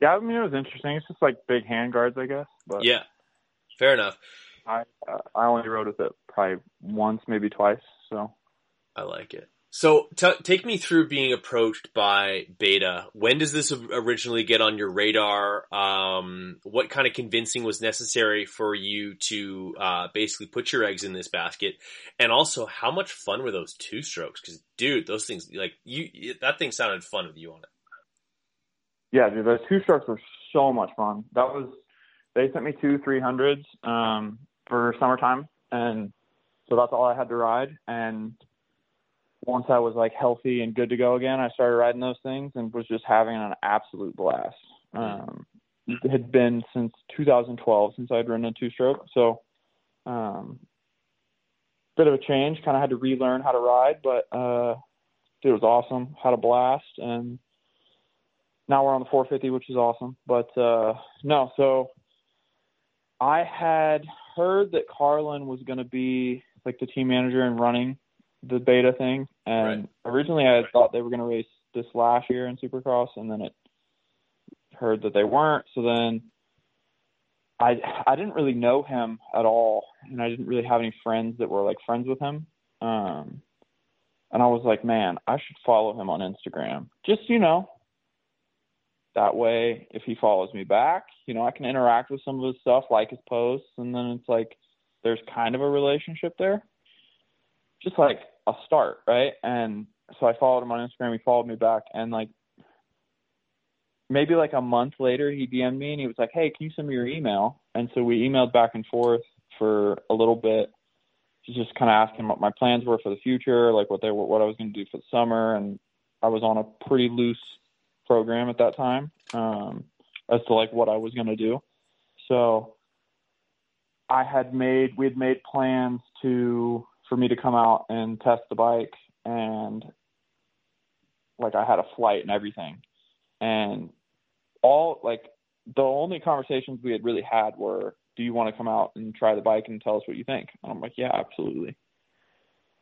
Yeah, I mean it was interesting. It's just like big hand guards, I guess. But yeah, fair enough. I uh, I only rode with it probably once, maybe twice. So I like it. So t- take me through being approached by Beta. When does this originally get on your radar? Um, what kind of convincing was necessary for you to uh, basically put your eggs in this basket? And also, how much fun were those two strokes? Because dude, those things like you that thing sounded fun with you on it. Yeah, dude, those two strokes were so much fun. That was they sent me two three hundreds um, for summertime, and so that's all I had to ride and once I was like healthy and good to go again, I started riding those things and was just having an absolute blast. Um, it had been since 2012 since I'd ridden a two stroke. So, um, bit of a change, kind of had to relearn how to ride, but, uh, it was awesome. Had a blast and now we're on the 450, which is awesome. But, uh, no, so I had heard that Carlen was going to be like the team manager and running the beta thing. And right. originally I right. thought they were going to race this last year in Supercross, and then it heard that they weren't. So then I I didn't really know him at all, and I didn't really have any friends that were like friends with him. Um, and I was like, man, I should follow him on Instagram. Just you know, that way if he follows me back, you know, I can interact with some of his stuff, like his posts, and then it's like there's kind of a relationship there just like a start, right? And so I followed him on Instagram. He followed me back, and like maybe like a month later, he DM'd me and he was like, "Hey, can you send me your email?" And so we emailed back and forth for a little bit, just kind of asking what my plans were for the future, like what they were, what I was going to do for the summer, and I was on a pretty loose program at that time um, as to like what I was going to do. So I had made we had made plans to for me to come out and test the bike and like I had a flight and everything. And all like the only conversations we had really had were, do you want to come out and try the bike and tell us what you think? And I'm like, yeah, absolutely.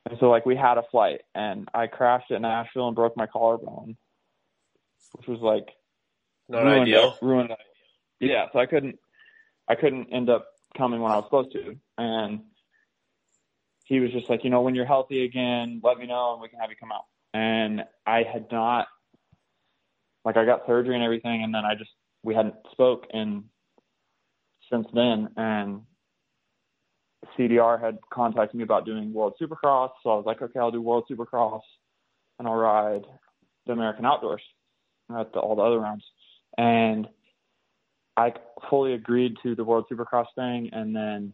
And so like we had a flight and I crashed at Nashville and broke my collarbone, which was like not ruined ideal. Ruined. Yeah, so I couldn't I couldn't end up coming when I was supposed to. And he was just like, you know, when you're healthy again, let me know and we can have you come out. And I had not, like, I got surgery and everything, and then I just we hadn't spoke and since then, and CDR had contacted me about doing World Supercross, so I was like, okay, I'll do World Supercross, and I'll ride the American Outdoors at the, all the other rounds, and I fully agreed to the World Supercross thing, and then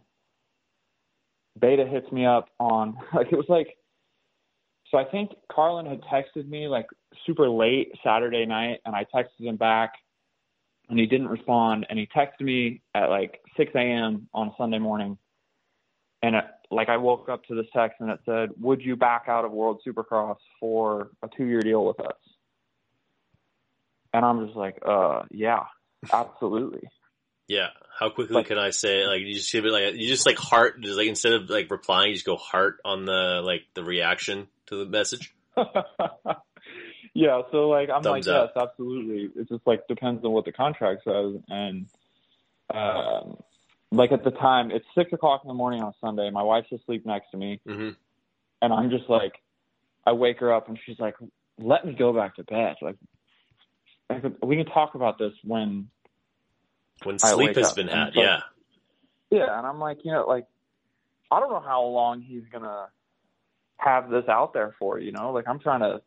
Beta hits me up on like it was like so I think Carlen had texted me like super late Saturday night and I texted him back and he didn't respond and he texted me at like 6 a.m. on Sunday morning and it, like I woke up to this text and it said, "Would you back out of World Supercross for a two-year deal with us?" And I'm just like, "Uh, yeah, absolutely." Yeah. How quickly can I say like you just give it like you just like heart just like instead of like replying you just go heart on the like the reaction to the message. yeah. So like I'm Thumbs like up. yes, absolutely. It just like depends on what the contract says and um like at the time it's six o'clock in the morning on Sunday. My wife's asleep next to me, mm-hmm. and I'm just like, I wake her up and she's like, "Let me go back to bed." Like, we can talk about this when when sleep has been had, yeah. Yeah, and I'm like, you know, like I don't know how long he's gonna have this out there for, you know? Like I'm trying to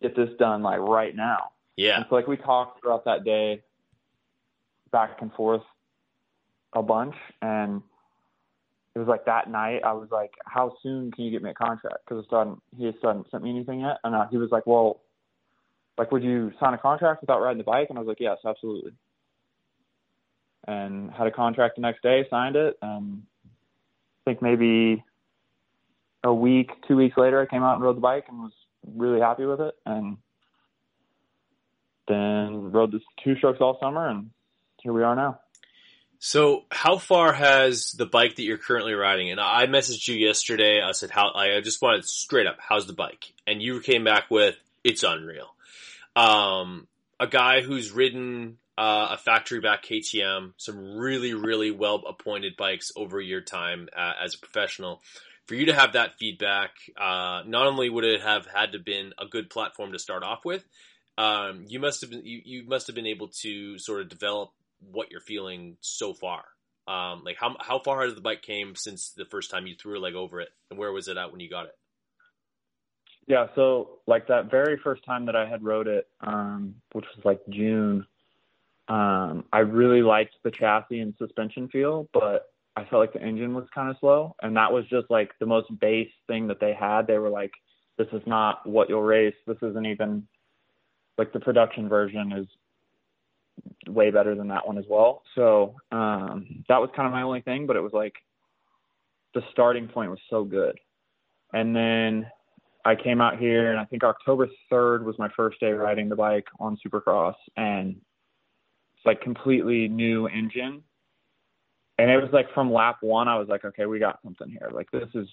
get this done like right now. Yeah. And so like we talked throughout that day back and forth a bunch and it was like that night I was like, How soon can you get me a contract? Because it's done. he has not sent me anything yet. And uh, he was like, Well, like would you sign a contract without riding the bike? And I was like, Yes, absolutely and had a contract the next day, signed it. Um, I think maybe a week, two weeks later, I came out and rode the bike and was really happy with it. And then rode the two strokes all summer, and here we are now. So, how far has the bike that you're currently riding? And I messaged you yesterday. I said, "How?" I just wanted straight up, "How's the bike?" And you came back with, "It's unreal." Um, a guy who's ridden uh, a factory back KTM, some really, really well appointed bikes over your time uh, as a professional. For you to have that feedback, uh, not only would it have had to been a good platform to start off with, um, you must have been you, you must have been able to sort of develop what you're feeling so far. Um, like how how far has the bike came since the first time you threw a leg over it, and where was it at when you got it? Yeah, so like that very first time that I had rode it, um, which was like June, um, I really liked the chassis and suspension feel, but I felt like the engine was kind of slow, and that was just like the most base thing that they had. They were like, "This is not what you'll race. This isn't even like the production version is way better than that one as well. So um, that was kind of my only thing, but it was like the starting point was so good. And then I came out here, and I think October 3rd was my first day riding the bike on Supercross, and like completely new engine. And it was like from lap one, I was like, okay, we got something here. Like this is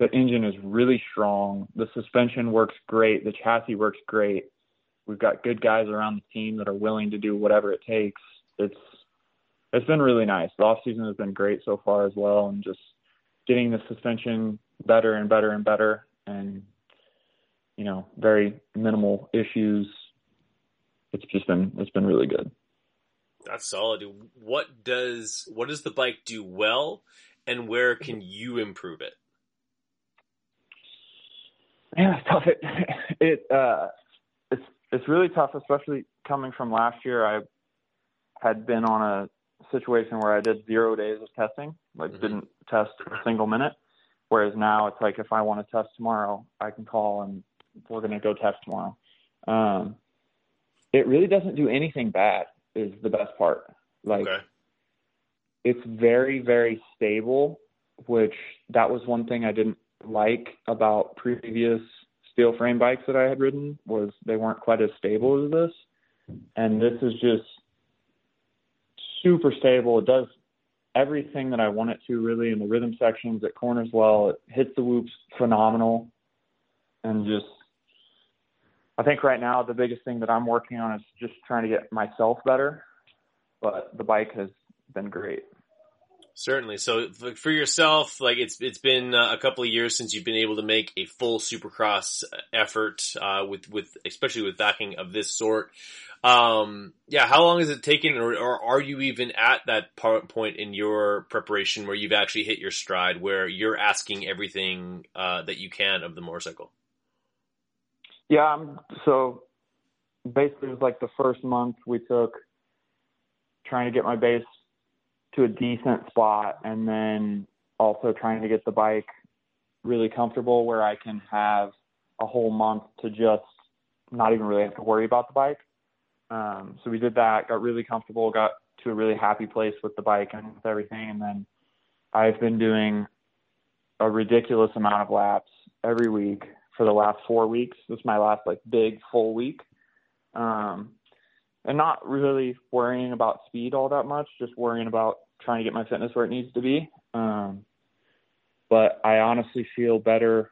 the engine is really strong. The suspension works great. The chassis works great we've got good guys around the team that are willing to do whatever it takes. It's it's been really nice. The off season has been great so far as well, and just getting the suspension better and better and better, and you know, very minimal issues. It's just been it's been really good. That's solid. What does what does the bike do well, and where can you improve it? Yeah, it's tough. It it uh, it's it's really tough, especially coming from last year. I had been on a situation where I did zero days of testing, like mm-hmm. didn't test a single minute. Whereas now it's like if I want to test tomorrow, I can call and we're going to go test tomorrow. Um, it really doesn't do anything bad is the best part. Like okay. it's very, very stable, which that was one thing I didn't like about previous steel frame bikes that I had ridden was they weren't quite as stable as this. And this is just super stable. It does everything that I want it to really in the rhythm sections. It corners well. It hits the whoops phenomenal. And just, I think right now the biggest thing that I'm working on is just trying to get myself better. But the bike has been great. Certainly. So for yourself, like it's it's been uh, a couple of years since you've been able to make a full Supercross effort uh, with with especially with backing of this sort. Um, yeah, how long has it taken, or, or are you even at that point in your preparation where you've actually hit your stride, where you're asking everything uh, that you can of the motorcycle? Yeah, so basically, it was like the first month we took trying to get my base to a decent spot and then also trying to get the bike really comfortable where I can have a whole month to just not even really have to worry about the bike. Um, so we did that, got really comfortable, got to a really happy place with the bike and with everything. And then I've been doing a ridiculous amount of laps every week for the last four weeks. This is my last like big full week. Um, and not really worrying about speed all that much, just worrying about trying to get my fitness where it needs to be. Um, but I honestly feel better.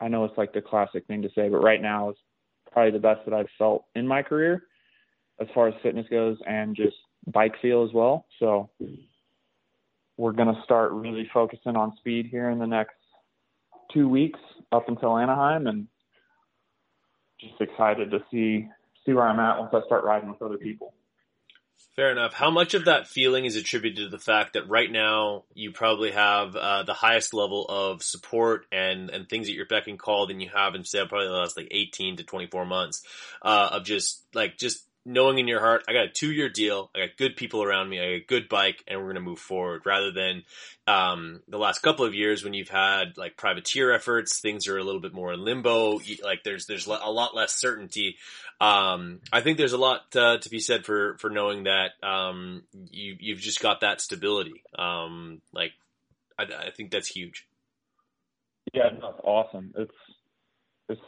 I know it's like the classic thing to say, but right now is probably the best that I've felt in my career as far as fitness goes and just bike feel as well. So we're going to start really focusing on speed here in the next two weeks up until Anaheim and just excited to see see where I'm at once I start riding with other people. Fair enough. How much of that feeling is attributed to the fact that right now you probably have uh, the highest level of support and and things that you're beck and call than you have in say probably the last like 18 to 24 months uh, of just like just knowing in your heart, I got a two year deal, I got good people around me, I got a good bike, and we're going to move forward rather than, um, the last couple of years when you've had like privateer efforts, things are a little bit more in limbo. Like there's, there's a lot less certainty. Um, I think there's a lot uh, to be said for, for knowing that, um, you, you've just got that stability. Um, like I, I think that's huge. Yeah, that's awesome. It's, it's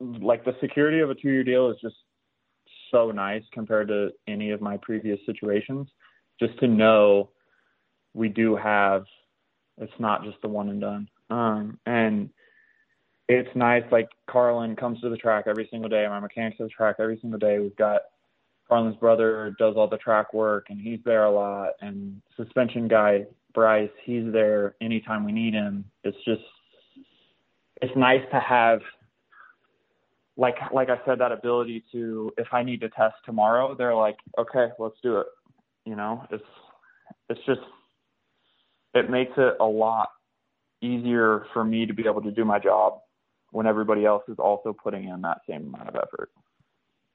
like the security of a two year deal is just so nice compared to any of my previous situations. Just to know we do have it's not just the one and done. Um, and it's nice. Like Carlen comes to the track every single day. My mechanics to the track every single day. We've got Carlen's brother does all the track work and he's there a lot. And suspension guy Bryce, he's there anytime we need him. It's just it's nice to have like like I said that ability to if I need to test tomorrow, they're like, okay, let's do it. You know, it's it's just it makes it a lot easier for me to be able to do my job when everybody else is also putting in that same amount of effort.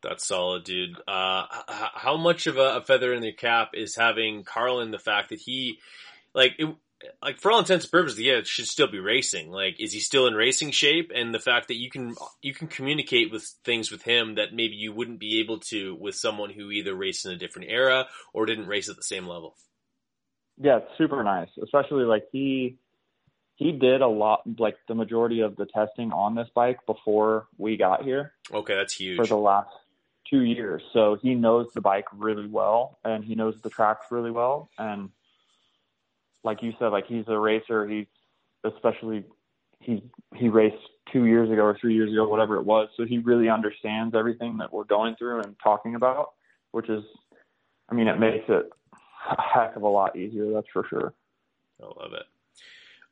That's solid, dude. Uh, how much of a, feather in the cap is having Carlen the fact that he, like, it, like for all intents and purposes, yeah, it should still be racing. Like, is he still in racing shape? And the fact that you can you can communicate with things with him that maybe you wouldn't be able to with someone who either raced in a different era or didn't race at the same level. Yeah, it's super nice. Especially like he he did a lot, like the majority of the testing on this bike before we got here. Okay, that's huge. For the last two years. So he knows the bike really well and he knows the tracks really well. And like you said, like he's a racer. He's especially he he raced two years ago or three years ago, whatever it was. So he really understands everything that we're going through and talking about, which is, I mean, it makes it a heck of a lot easier. That's for sure. I love it.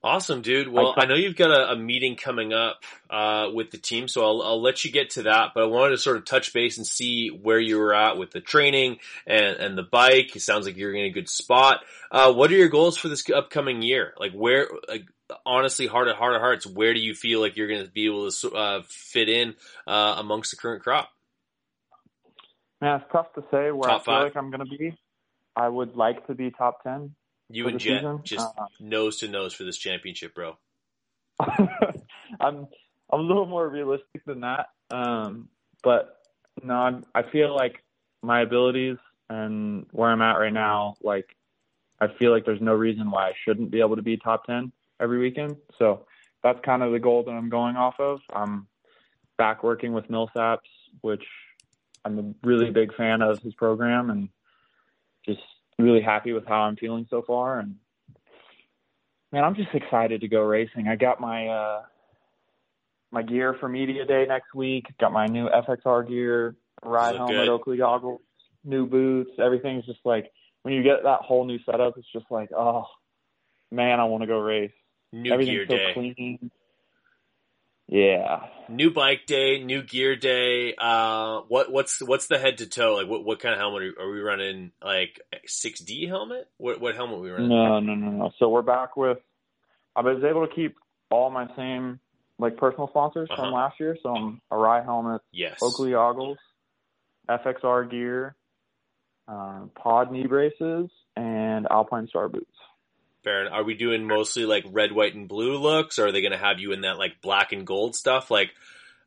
Awesome, dude. Well, I know you've got a, a meeting coming up uh, with the team, so I'll, I'll let you get to that. But I wanted to sort of touch base and see where you were at with the training and, and the bike. It sounds like you're in a good spot. Uh, what are your goals for this upcoming year? Like, where, like, honestly, heart at heart of hearts, where do you feel like you're going to be able to uh, fit in uh, amongst the current crop? Man, it's tough to say where top I feel five. like I'm going to be. I would like to be top ten. You and Jett season. just uh, nose to nose for this championship, bro. I'm I'm a little more realistic than that, um, but no, I'm, I feel like my abilities and where I'm at right now, like I feel like there's no reason why I shouldn't be able to be top ten every weekend. So that's kind of the goal that I'm going off of. I'm back working with Millsaps, which I'm a really big fan of his program and just really happy with how I'm feeling so far. And man, I'm just excited to go racing. I got my uh, my gear for media day next week. Got my new FXR gear, ride home good. Oakley goggles, new boots. Everything's just like when you get that whole new setup, it's just like, oh man, I want to go race. New Everything's gear so day. Clean. Yeah. New bike day, new gear day. Uh, what what's what's the head to toe? Like, what what kind of helmet are, are we running? Like six D helmet? What what helmet are we running? No, no, no, no. So we're back with. I was able to keep all my same like personal sponsors uh-huh. from last year. So I'm Arai helmet, yes, Oakley goggles, FXR gear, uh, Pod knee braces, and Alpine Star boots. Baron, are we doing mostly like red, white, and blue looks, or are they going to have you in that like black and gold stuff? Like,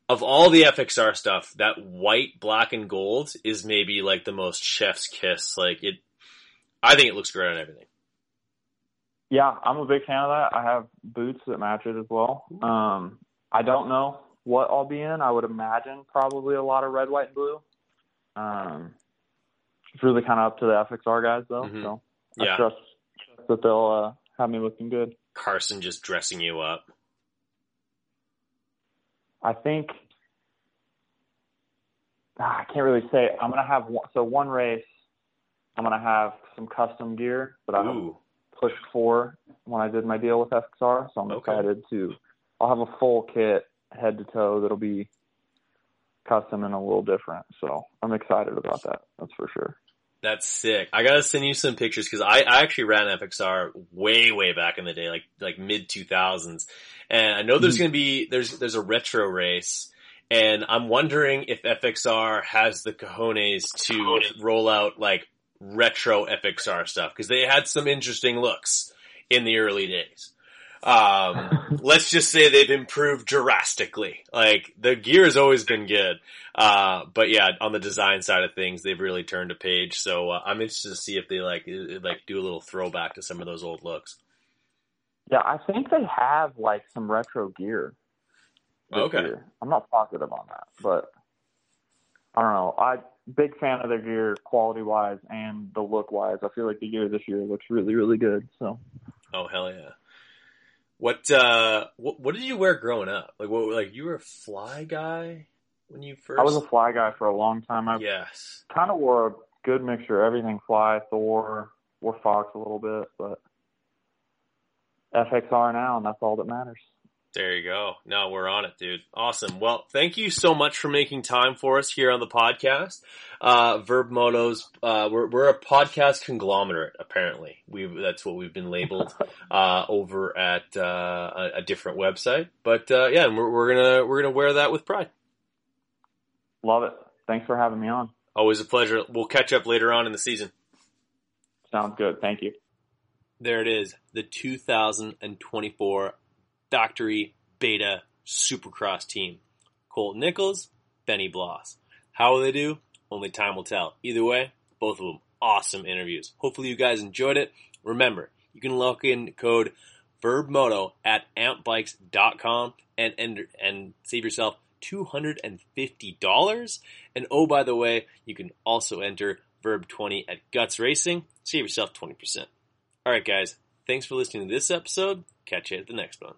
of all the FXR stuff, that white, black, and gold is maybe like the most chef's kiss. Like it, I think it looks great on everything. Yeah, I'm a big fan of that. I have boots that match it as well. Um, I don't know what I'll be in. I would imagine probably a lot of red, white, and blue. Um, it's really kind of up to the FXR guys though. Mm-hmm. So I yeah. trust that they'll uh, have me looking good. Carson just dressing you up. I think ah, I can't really say. I'm gonna have one, so one race. I'm gonna have some custom gear, but I pushed for when I did my deal with FXR, so I'm okay. excited to. I'll have a full kit, head to toe, that'll be custom and a little different. So I'm excited about that. That's for sure. That's sick. I gotta send you some pictures because I, I actually ran FXR way, way back in the day, like like mid two thousands, and I know there's mm-hmm. gonna be there's there's a retro race, and I'm wondering if FXR has the cojones to roll out like retro FXR stuff because they had some interesting looks in the early days. Um, let's just say they've improved drastically. Like the gear has always been good. Uh, but yeah, on the design side of things, they've really turned a page. So uh, I'm interested to see if they like like do a little throwback to some of those old looks. Yeah, I think they have like some retro gear. Okay, year. I'm not positive on that, but I don't know. I big fan of their gear, quality wise and the look wise. I feel like the gear this year looks really, really good. So. Oh hell yeah! What uh, what, what did you wear growing up? Like what? Like you were a fly guy when you first. I was a fly guy for a long time. I yes. kind of wore a good mixture, everything fly, Thor, wore Fox a little bit, but FXR now, and that's all that matters. There you go. No, we're on it, dude. Awesome. Well, thank you so much for making time for us here on the podcast. Uh, Vurbmoto's, uh, we're, we're a podcast conglomerate, apparently. we that's what we've been labeled, uh, over at, uh, a, a, different website. But, uh, yeah, we're, we're gonna, we're gonna wear that with pride. Love it. Thanks for having me on. Always a pleasure. We'll catch up later on in the season. Sounds good. Thank you. There it is. The 2024 factory beta supercross team. Colt Nichols, Benny Bloss. How will they do? Only time will tell. Either way, both of them awesome interviews. Hopefully you guys enjoyed it. Remember, you can lock in code Vurbmoto at ampbikes.com and, and, and save yourself $250. And oh, by the way, you can also enter Vurb20 at Guts Racing. Save yourself 20%. All right, guys. Thanks for listening to this episode. Catch you at the next one.